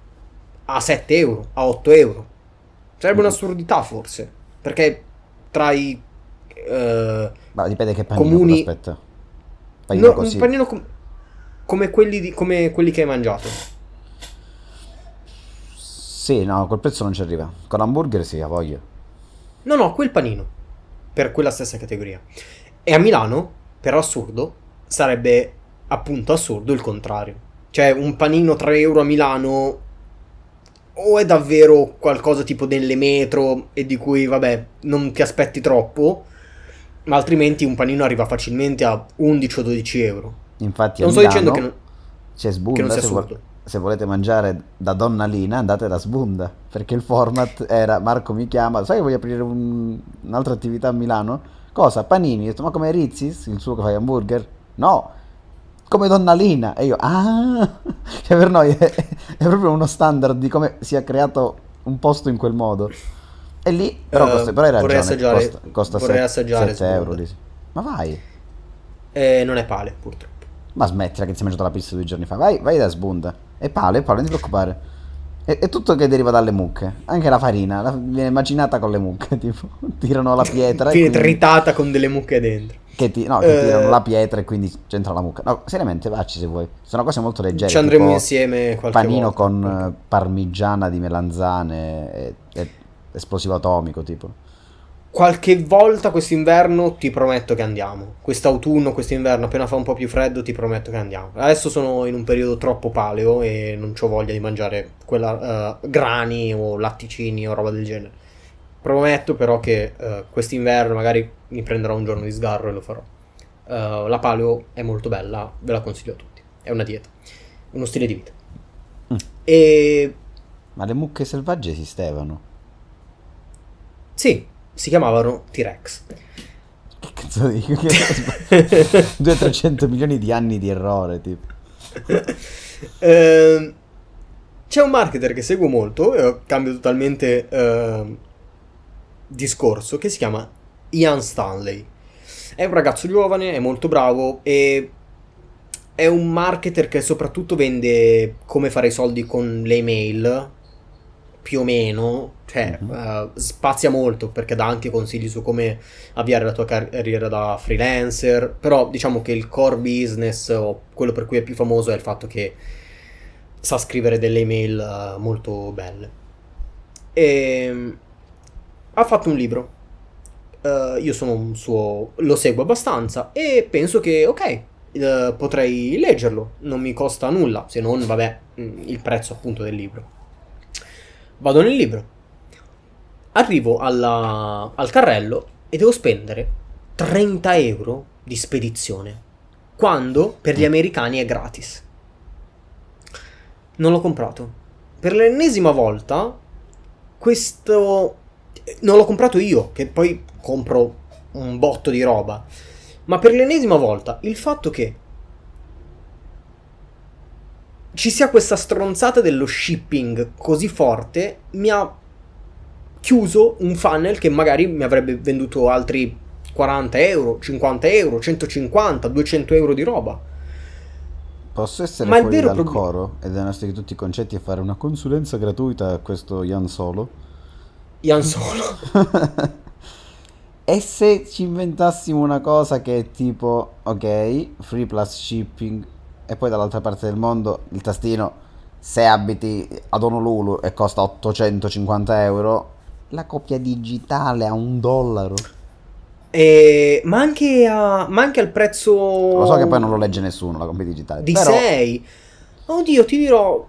[SPEAKER 1] a 7 euro, a 8 euro. Sarebbe
[SPEAKER 2] Mm.
[SPEAKER 1] un'assurdità, forse. Perché tra i... eh,
[SPEAKER 2] Ma dipende che panino
[SPEAKER 1] Comuni-
[SPEAKER 2] aspetta. Panino
[SPEAKER 1] no,
[SPEAKER 2] così.
[SPEAKER 1] un panino com- come, quelli di- come quelli che hai mangiato.
[SPEAKER 2] Sì, no, quel prezzo non ci arriva. Con hamburger sì, ha voglia.
[SPEAKER 1] No, no, quel panino. Per quella stessa categoria. E a Milano, per assurdo, sarebbe appunto assurdo il contrario. Cioè, un panino 3 euro a Milano o è davvero qualcosa tipo delle metro e di cui, vabbè, non ti aspetti troppo, ma altrimenti un panino arriva facilmente a 11 o 12 euro.
[SPEAKER 2] Infatti a
[SPEAKER 1] Non sto
[SPEAKER 2] Milano
[SPEAKER 1] dicendo che non,
[SPEAKER 2] c'è
[SPEAKER 1] che
[SPEAKER 2] Sbunda,
[SPEAKER 1] non sia assurdo.
[SPEAKER 2] se volete mangiare da Donna Lina andate da Sbunda, perché il format era Marco mi chiama, sai che voglio aprire un- un'altra attività a Milano? Cosa? Panini? Ho detto, ma come Rizzis, il suo che fa gli hamburger? No, come Donna Lina. E io, ah, cioè per noi è, è proprio uno standard di come sia creato un posto in quel modo. E lì, però,
[SPEAKER 1] Eh,
[SPEAKER 2] costa, però hai
[SPEAKER 1] vorrei
[SPEAKER 2] ragione,
[SPEAKER 1] assaggiare-
[SPEAKER 2] costa, costa
[SPEAKER 1] vorrei
[SPEAKER 2] set-
[SPEAKER 1] assaggiare
[SPEAKER 2] 7 euro. Lì. Ma vai.
[SPEAKER 1] Eh, non è pale, purtroppo.
[SPEAKER 2] Ma smettila che ti sei mangiato la pizza due giorni fa. Vai, vai da sbunda. E pale, e pale, non ti preoccupare. È, è tutto che deriva dalle mucche. Anche la farina la- viene macinata con le mucche. Tipo, tirano la pietra.
[SPEAKER 1] Viene
[SPEAKER 2] quindi-
[SPEAKER 1] tritata con delle mucche dentro.
[SPEAKER 2] che, ti- no, che
[SPEAKER 1] Eh.
[SPEAKER 2] tirano la pietra e quindi c'entra la mucca. No, seriamente, vacci se vuoi. Sono cose molto leggere.
[SPEAKER 1] Ci andremo insieme qualche
[SPEAKER 2] Panino
[SPEAKER 1] volta.
[SPEAKER 2] con eh, parmigiana di melanzane e, e esplosivo atomico, tipo.
[SPEAKER 1] Qualche volta quest'inverno ti prometto che andiamo. Quest'autunno, quest'inverno, appena fa un po' più freddo, ti prometto che andiamo. Adesso sono in un periodo troppo paleo e non ho voglia di mangiare quella, eh, grani o latticini o roba del genere. Prometto però che eh, quest'inverno magari mi prenderò un giorno di sgarro e lo farò. Eh, la paleo è molto bella, ve la consiglio a tutti. È una dieta, uno stile di vita.
[SPEAKER 2] Mm.
[SPEAKER 1] E
[SPEAKER 2] Ma le mucche selvagge esistevano.
[SPEAKER 1] sì, si chiamavano T-Rex.
[SPEAKER 2] Che cazzo dico? 200-300 milioni di anni di errore, tipo.
[SPEAKER 1] Ehm, c'è un marketer che seguo molto, e cambio totalmente ehm, discorso, che si chiama Ian Stanley. È un ragazzo giovane, è molto bravo e è un marketer che soprattutto vende come fare i soldi con le email, più o meno, cioè
[SPEAKER 2] Mhm.
[SPEAKER 1] eh, spazia molto perché dà anche consigli su come avviare la tua carriera da freelancer, però diciamo che il core business o quello per cui è più famoso è il fatto che sa scrivere delle email eh, molto belle. E ha fatto un libro. Eh, io sono un suo lo seguo abbastanza e penso che ok, potrei leggerlo, non mi costa nulla, se non vabbè, mm, il prezzo appunto del libro. Vado nel libro. Arrivo alla- al carrello e devo spendere 30 euro di spedizione. Quando per gli americani è gratis. Non l'ho comprato. Per l'ennesima volta, questo. Non l'ho comprato io, che poi compro un botto di roba. Ma per l'ennesima volta, il fatto che ci sia questa stronzata dello shipping così forte mi ha chiuso un funnel che magari mi avrebbe venduto altri 40 euro, 50 euro, 150, 200 euro di roba.
[SPEAKER 2] Posso essere
[SPEAKER 1] Ma
[SPEAKER 2] fuori
[SPEAKER 1] vero
[SPEAKER 2] dal
[SPEAKER 1] prob-
[SPEAKER 2] coro ed denunciare tutti i concetti e fare una consulenza gratuita a questo Ian Solo?
[SPEAKER 1] Ian Solo.
[SPEAKER 2] e se ci inventassimo una cosa che è tipo, ok, free plus shipping e poi dall'altra parte del mondo il tastino, se abiti ad Honolulu e costa 850 euro, la copia digitale a un dollaro.
[SPEAKER 1] E- ma, anche a- ma anche al prezzo
[SPEAKER 2] Lo so che poi non lo legge nessuno la copia digitale,
[SPEAKER 1] di
[SPEAKER 2] però
[SPEAKER 1] 6. Oddio, ti dirò.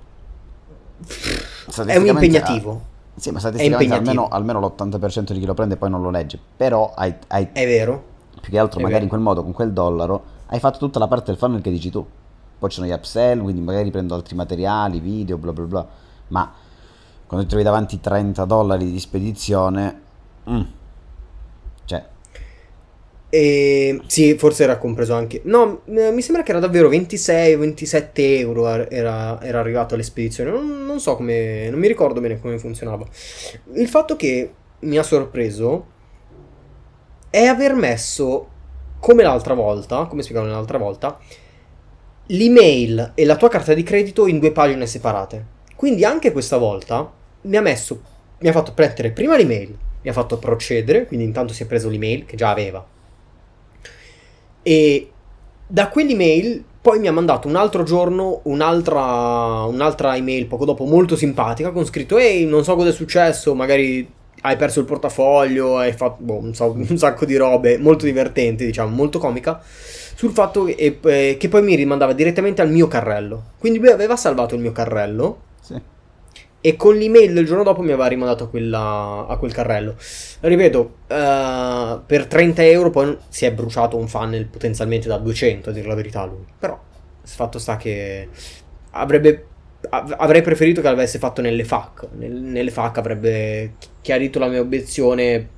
[SPEAKER 1] È un impegnativo.
[SPEAKER 2] Sì, ma statisticamente almeno, almeno l'80% di chi lo prende poi non lo legge. Però hai, hai
[SPEAKER 1] È vero.
[SPEAKER 2] più che altro
[SPEAKER 1] È
[SPEAKER 2] magari
[SPEAKER 1] vero.
[SPEAKER 2] in quel modo, con quel dollaro, hai fatto tutta la parte del funnel che dici tu. Poi ci sono gli upsell, quindi magari prendo altri materiali, video, bla bla bla. Ma quando ti trovi davanti 30 dollari di spedizione, Mm. Cioè,
[SPEAKER 1] E sì, forse era compreso anche. No, mi sembra che era davvero 26-27 euro era, era arrivato alle spedizioni. Non, non so come. Non mi ricordo bene come funzionava. Il fatto che mi ha sorpreso è aver messo, come l'altra volta, come spiegavo l'altra volta, l'email e la tua carta di credito in due pagine separate. Quindi anche questa volta mi ha messo, mi ha fatto prendere prima l'email, mi ha fatto procedere, quindi intanto si è preso l'email che già aveva. E da quell'email poi mi ha mandato un altro giorno un'altra, un'altra email poco dopo molto simpatica con scritto ehi non so cosa è successo, magari hai perso il portafoglio, hai fatto boh, so, un sacco di robe, molto divertente diciamo, molto comica, sul fatto che, eh, che poi mi rimandava direttamente al mio carrello. Quindi lui aveva salvato il mio carrello
[SPEAKER 2] sì.
[SPEAKER 1] e con l'email del giorno dopo mi aveva rimandato a, quella- a quel carrello. Ripeto, eh, per 30 euro poi si è bruciato un funnel potenzialmente da 200, a dire la verità lui. Però, il fatto sta che avrebbe, av- avrei preferito che l'avesse fatto nelle FAC. Nel- nelle FAC avrebbe chiarito la mia obiezione.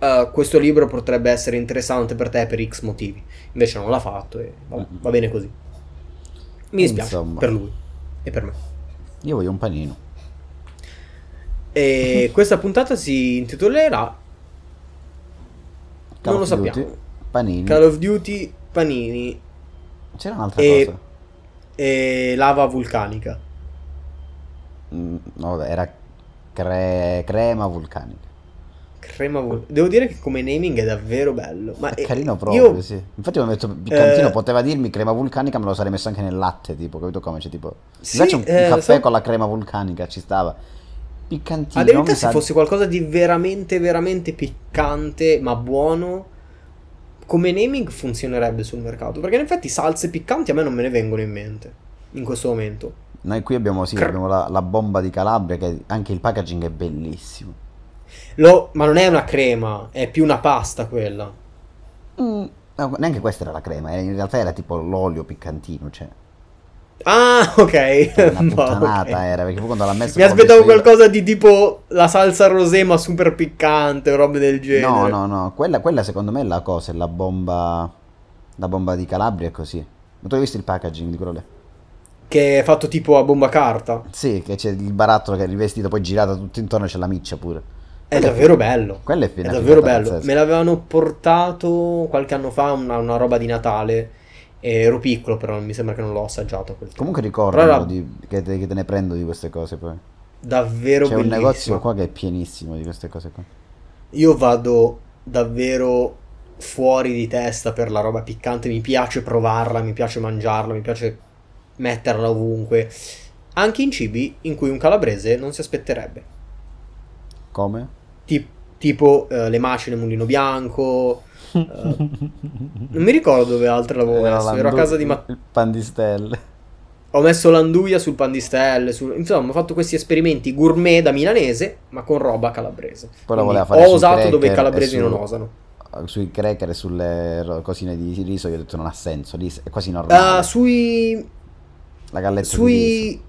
[SPEAKER 1] Eh, questo libro potrebbe essere interessante per te per X motivi. Invece non l'ha fatto e vabbè, va bene così. Mi dispiace
[SPEAKER 2] Insomma.
[SPEAKER 1] per lui e per me.
[SPEAKER 2] Io voglio un panino.
[SPEAKER 1] E questa puntata si intitolerà
[SPEAKER 2] Call
[SPEAKER 1] Non lo
[SPEAKER 2] Duty,
[SPEAKER 1] sappiamo.
[SPEAKER 2] Panini.
[SPEAKER 1] Call of Duty Panini
[SPEAKER 2] C'era un'altra
[SPEAKER 1] E-
[SPEAKER 2] cosa.
[SPEAKER 1] e lava vulcanica.
[SPEAKER 2] Mm, no, era cre- crema vulcanica.
[SPEAKER 1] Crema vul- Devo dire che come naming è davvero bello. Ma
[SPEAKER 2] È carino proprio,
[SPEAKER 1] io-
[SPEAKER 2] sì. Infatti mi ho detto piccantino,
[SPEAKER 1] Eh,
[SPEAKER 2] poteva dirmi crema vulcanica, me lo sarei messo anche nel latte, tipo, capito come? Cioè, tipo,
[SPEAKER 1] Sì,
[SPEAKER 2] invece un, un
[SPEAKER 1] eh,
[SPEAKER 2] caffè
[SPEAKER 1] so-
[SPEAKER 2] con la crema vulcanica ci stava. Piccantino,
[SPEAKER 1] A verità,
[SPEAKER 2] mi
[SPEAKER 1] se
[SPEAKER 2] sa-
[SPEAKER 1] fosse qualcosa di veramente, veramente piccante, ma buono, come naming funzionerebbe sul mercato. Perché in effetti salse piccanti a me non me ne vengono in mente in questo momento.
[SPEAKER 2] Noi qui abbiamo, sì,
[SPEAKER 1] Cr-
[SPEAKER 2] abbiamo la, la bomba di Calabria, che anche il packaging è bellissimo.
[SPEAKER 1] Lo- ma non è una crema, è più una pasta quella.
[SPEAKER 2] Mm, no, neanche questa era la crema, in realtà era tipo l'olio piccantino, cioè,
[SPEAKER 1] Ah, ok.
[SPEAKER 2] una
[SPEAKER 1] No,
[SPEAKER 2] puttanata
[SPEAKER 1] ok.
[SPEAKER 2] era, perché poi quando l'ha messo...
[SPEAKER 1] Mi aspettavo qualcosa di tipo la salsa rosé ma super piccante o robe del genere.
[SPEAKER 2] No, no, no, quella, quella secondo me è la cosa, è la bomba, la bomba di Calabria è così. Ma tu hai visto il packaging di quello lì?
[SPEAKER 1] Che è fatto tipo a bomba carta.
[SPEAKER 2] Sì, che c'è il barattolo che è rivestito, poi girata tutto intorno c'è la miccia pure.
[SPEAKER 1] È
[SPEAKER 2] Quello
[SPEAKER 1] davvero bello.
[SPEAKER 2] Quello è
[SPEAKER 1] È davvero bello.
[SPEAKER 2] pazzesca.
[SPEAKER 1] Me l'avevano portato qualche anno fa una, una roba di Natale. E ero piccolo, però mi sembra che non l'ho assaggiato.
[SPEAKER 2] Comunque
[SPEAKER 1] Però
[SPEAKER 2] ricordalo
[SPEAKER 1] era
[SPEAKER 2] che, te, che te ne prendo di queste cose poi.
[SPEAKER 1] davvero
[SPEAKER 2] C'è un
[SPEAKER 1] bellissimo.
[SPEAKER 2] negozio qua che è pienissimo di queste cose qua.
[SPEAKER 1] Io vado davvero fuori di testa per la roba piccante. Mi piace provarla, mi piace mangiarla, mi piace metterla ovunque. Anche in cibi in cui un calabrese non si aspetterebbe.
[SPEAKER 2] Come?
[SPEAKER 1] Ti- tipo eh, le macine Mulino Bianco. eh, non mi ricordo dove altre l'avevo
[SPEAKER 2] Era
[SPEAKER 1] messo. Ero a casa di Matteo.
[SPEAKER 2] Il pan di stelle.
[SPEAKER 1] Ho messo l'anduia sul pan di stelle. sul- Insomma, ho fatto questi esperimenti gourmet da milanese, ma con roba calabrese.
[SPEAKER 2] Poi lo voleva fare
[SPEAKER 1] ho osato dove i calabresi
[SPEAKER 2] su-
[SPEAKER 1] non osano.
[SPEAKER 2] Sui cracker e sulle cosine di riso io ho detto non ha senso, è quasi normale.
[SPEAKER 1] Ah, sui.
[SPEAKER 2] la galletta di riso.
[SPEAKER 1] Sui.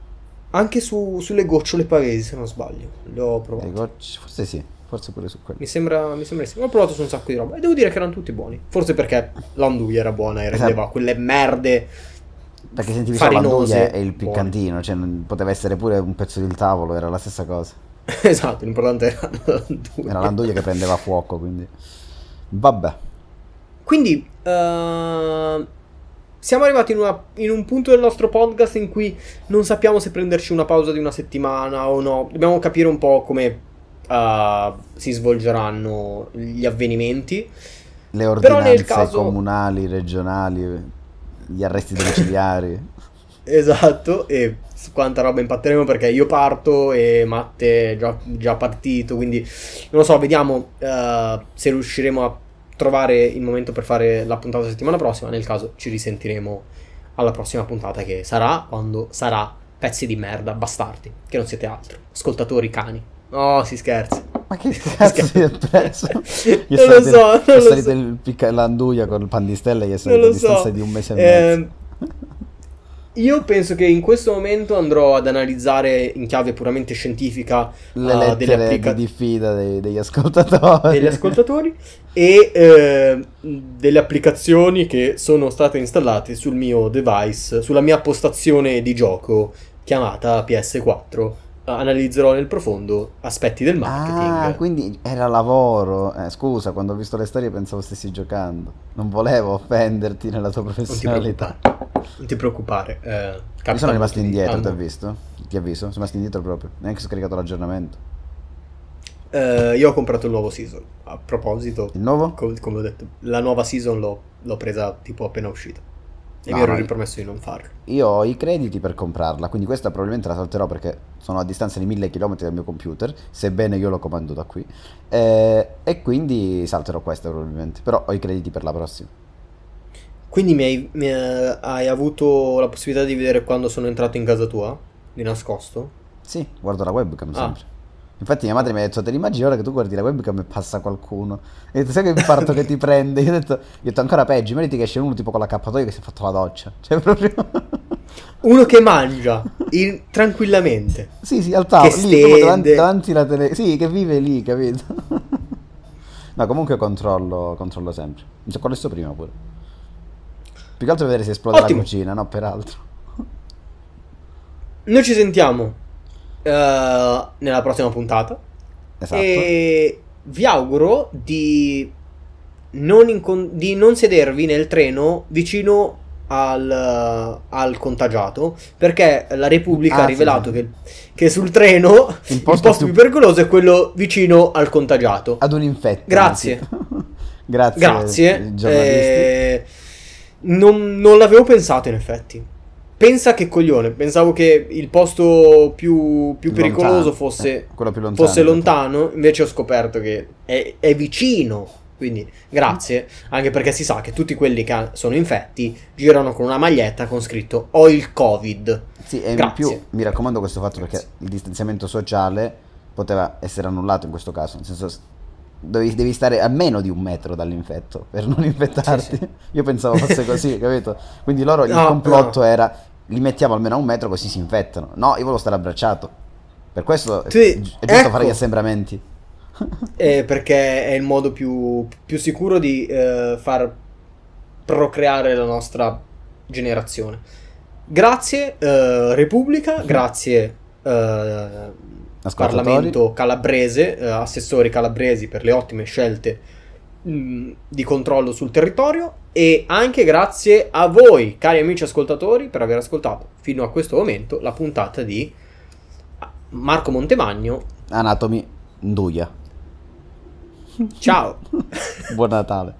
[SPEAKER 1] Anche su- sulle gocciole pavesi, se non sbaglio. Le ho provate.
[SPEAKER 2] gocce- forse sì, forse pure su quello.
[SPEAKER 1] Mi sembra, mi sembra. Ho provato su un sacco di roba. E devo dire che erano tutti buoni. Forse perché l'anduia era buona e
[SPEAKER 2] Esatto.
[SPEAKER 1] rendeva quelle merde.
[SPEAKER 2] Perché sentivi solo
[SPEAKER 1] farinose,
[SPEAKER 2] l'anduia e il
[SPEAKER 1] buone.
[SPEAKER 2] piccantino, cioè non- poteva essere pure un pezzo del tavolo, era la stessa cosa.
[SPEAKER 1] esatto, l'importante era l'anduia.
[SPEAKER 2] Era l'anduia che prendeva fuoco, quindi... Vabbè,
[SPEAKER 1] Quindi, eh, siamo arrivati in, una- in un punto del nostro podcast in cui non sappiamo se prenderci una pausa di una settimana o no. Dobbiamo capire un po' come eh, si svolgeranno gli avvenimenti.
[SPEAKER 2] le ordinanze
[SPEAKER 1] caso-
[SPEAKER 2] comunali, regionali, gli arresti domiciliari.
[SPEAKER 1] Esatto, e su quanta roba impatteremo perché io parto e Matte è già, già partito, quindi non lo so, vediamo eh, se riusciremo a trovare il momento per fare la puntata settimana prossima, nel caso ci risentiremo alla prossima puntata che sarà quando sarà pezzi di merda, bastardi, che non siete altro, ascoltatori cani. No, si scherza.
[SPEAKER 2] Ma che cazzo ti hai preso? Gli è
[SPEAKER 1] Non lo so,
[SPEAKER 2] è
[SPEAKER 1] non lo so.
[SPEAKER 2] il picca- l'anduia con il pan di stelle, è
[SPEAKER 1] Non
[SPEAKER 2] salito a distanza
[SPEAKER 1] so.
[SPEAKER 2] di un mese e mezzo.
[SPEAKER 1] Ehm, Io penso che in questo momento andrò ad analizzare in chiave puramente scientifica
[SPEAKER 2] Le
[SPEAKER 1] uh, delle, applica-
[SPEAKER 2] di diffida dei- degli ascoltatori.
[SPEAKER 1] degli ascoltatori e eh, delle applicazioni che sono state installate sul mio device, sulla mia postazione di gioco chiamata PS4. Analizzerò nel profondo aspetti del marketing.
[SPEAKER 2] Ah, quindi era lavoro. Eh, scusa, quando ho visto le storie pensavo stessi giocando. Non volevo offenderti nella tua
[SPEAKER 1] Non ti
[SPEAKER 2] professionalità.
[SPEAKER 1] preoccupare. Non ti preoccupare. eh,
[SPEAKER 2] Mi sono rimasto indietro, ti ho visto? Ti ho visto? Sono rimasto indietro proprio. Neanche ho scaricato l'aggiornamento.
[SPEAKER 1] Eh, io ho comprato il nuovo season. A proposito,
[SPEAKER 2] Il nuovo?
[SPEAKER 1] co- come ho detto, la nuova season l'ho, l'ho presa tipo appena uscita. E
[SPEAKER 2] No,
[SPEAKER 1] mi ero ripromesso di non farlo.
[SPEAKER 2] Io ho i crediti per comprarla, quindi questa probabilmente la salterò perché sono a distanza di 1000 km dal mio computer, sebbene io lo comando da qui. Eh, e quindi salterò questa probabilmente, però ho i crediti per la prossima.
[SPEAKER 1] Quindi mi hai, mi, eh, hai avuto la possibilità di vedere quando sono entrato in casa tua? Di nascosto?
[SPEAKER 2] Sì, guardo la webcam
[SPEAKER 1] Ah.
[SPEAKER 2] sempre. Infatti mia madre mi ha detto, te l'immagini ora che tu guardi la webcam e passa qualcuno? E ho detto, sai che infarto che ti prende? Io ho detto, io ho detto ancora peggio, meriti che esce uno tipo con l'accappatoio che si è fatto la doccia. Cioè proprio...
[SPEAKER 1] Uno che mangia in- tranquillamente.
[SPEAKER 2] sì, sì, al tavolo,
[SPEAKER 1] Che
[SPEAKER 2] lì, davanti, davanti alla tele... Sì, che vive lì, capito? no, comunque controllo, controllo sempre. Mi sono connesso prima pure. Più che altro vedere se esplode
[SPEAKER 1] Ottimo.
[SPEAKER 2] la cucina, no, peraltro.
[SPEAKER 1] Noi ci sentiamo nella prossima puntata.
[SPEAKER 2] Esatto.
[SPEAKER 1] E vi auguro di non, incon- di non sedervi nel treno vicino al, al contagiato perché la Repubblica
[SPEAKER 2] Ah,
[SPEAKER 1] ha rivelato
[SPEAKER 2] sì.
[SPEAKER 1] che, che sul treno
[SPEAKER 2] Il posto più-
[SPEAKER 1] più... pericoloso è quello vicino al contagiato.
[SPEAKER 2] Ad un infetto.
[SPEAKER 1] Grazie.
[SPEAKER 2] Grazie.
[SPEAKER 1] Grazie. Eh, non, non l'avevo pensato in effetti. Pensa che coglione. Pensavo che il posto più, più pericoloso
[SPEAKER 2] Lontano.
[SPEAKER 1] fosse,
[SPEAKER 2] Eh, lontano.
[SPEAKER 1] fosse lontano. Invece ho scoperto che è, è vicino. Quindi grazie. Anche perché si sa che tutti quelli che sono infetti girano con una maglietta con scritto ho il covid.
[SPEAKER 2] Sì, e in
[SPEAKER 1] Grazie.
[SPEAKER 2] più mi raccomando questo fatto
[SPEAKER 1] Grazie.
[SPEAKER 2] perché il distanziamento sociale poteva essere annullato in questo caso, nel senso devi, devi stare a meno di un metro dall'infetto per non infettarti.
[SPEAKER 1] Sì, sì.
[SPEAKER 2] Io pensavo fosse così, capito? Quindi loro il
[SPEAKER 1] No,
[SPEAKER 2] complotto
[SPEAKER 1] no.
[SPEAKER 2] era li mettiamo almeno a un metro così si infettano. No, io volevo stare abbracciato. Per questo è-
[SPEAKER 1] Sì,
[SPEAKER 2] è, giusto
[SPEAKER 1] ecco.
[SPEAKER 2] fare gli assembramenti.
[SPEAKER 1] Eh, perché è il modo più, più sicuro di eh, far procreare la nostra generazione. Grazie eh, Repubblica, grazie eh. Parlamento calabrese, eh, assessori calabresi per le ottime scelte mh, di controllo sul territorio e anche grazie a voi, cari amici ascoltatori, per aver ascoltato fino a questo momento la puntata di Marco Montemagno.
[SPEAKER 2] Anatomy Nduia.
[SPEAKER 1] Ciao!
[SPEAKER 2] Buon Natale.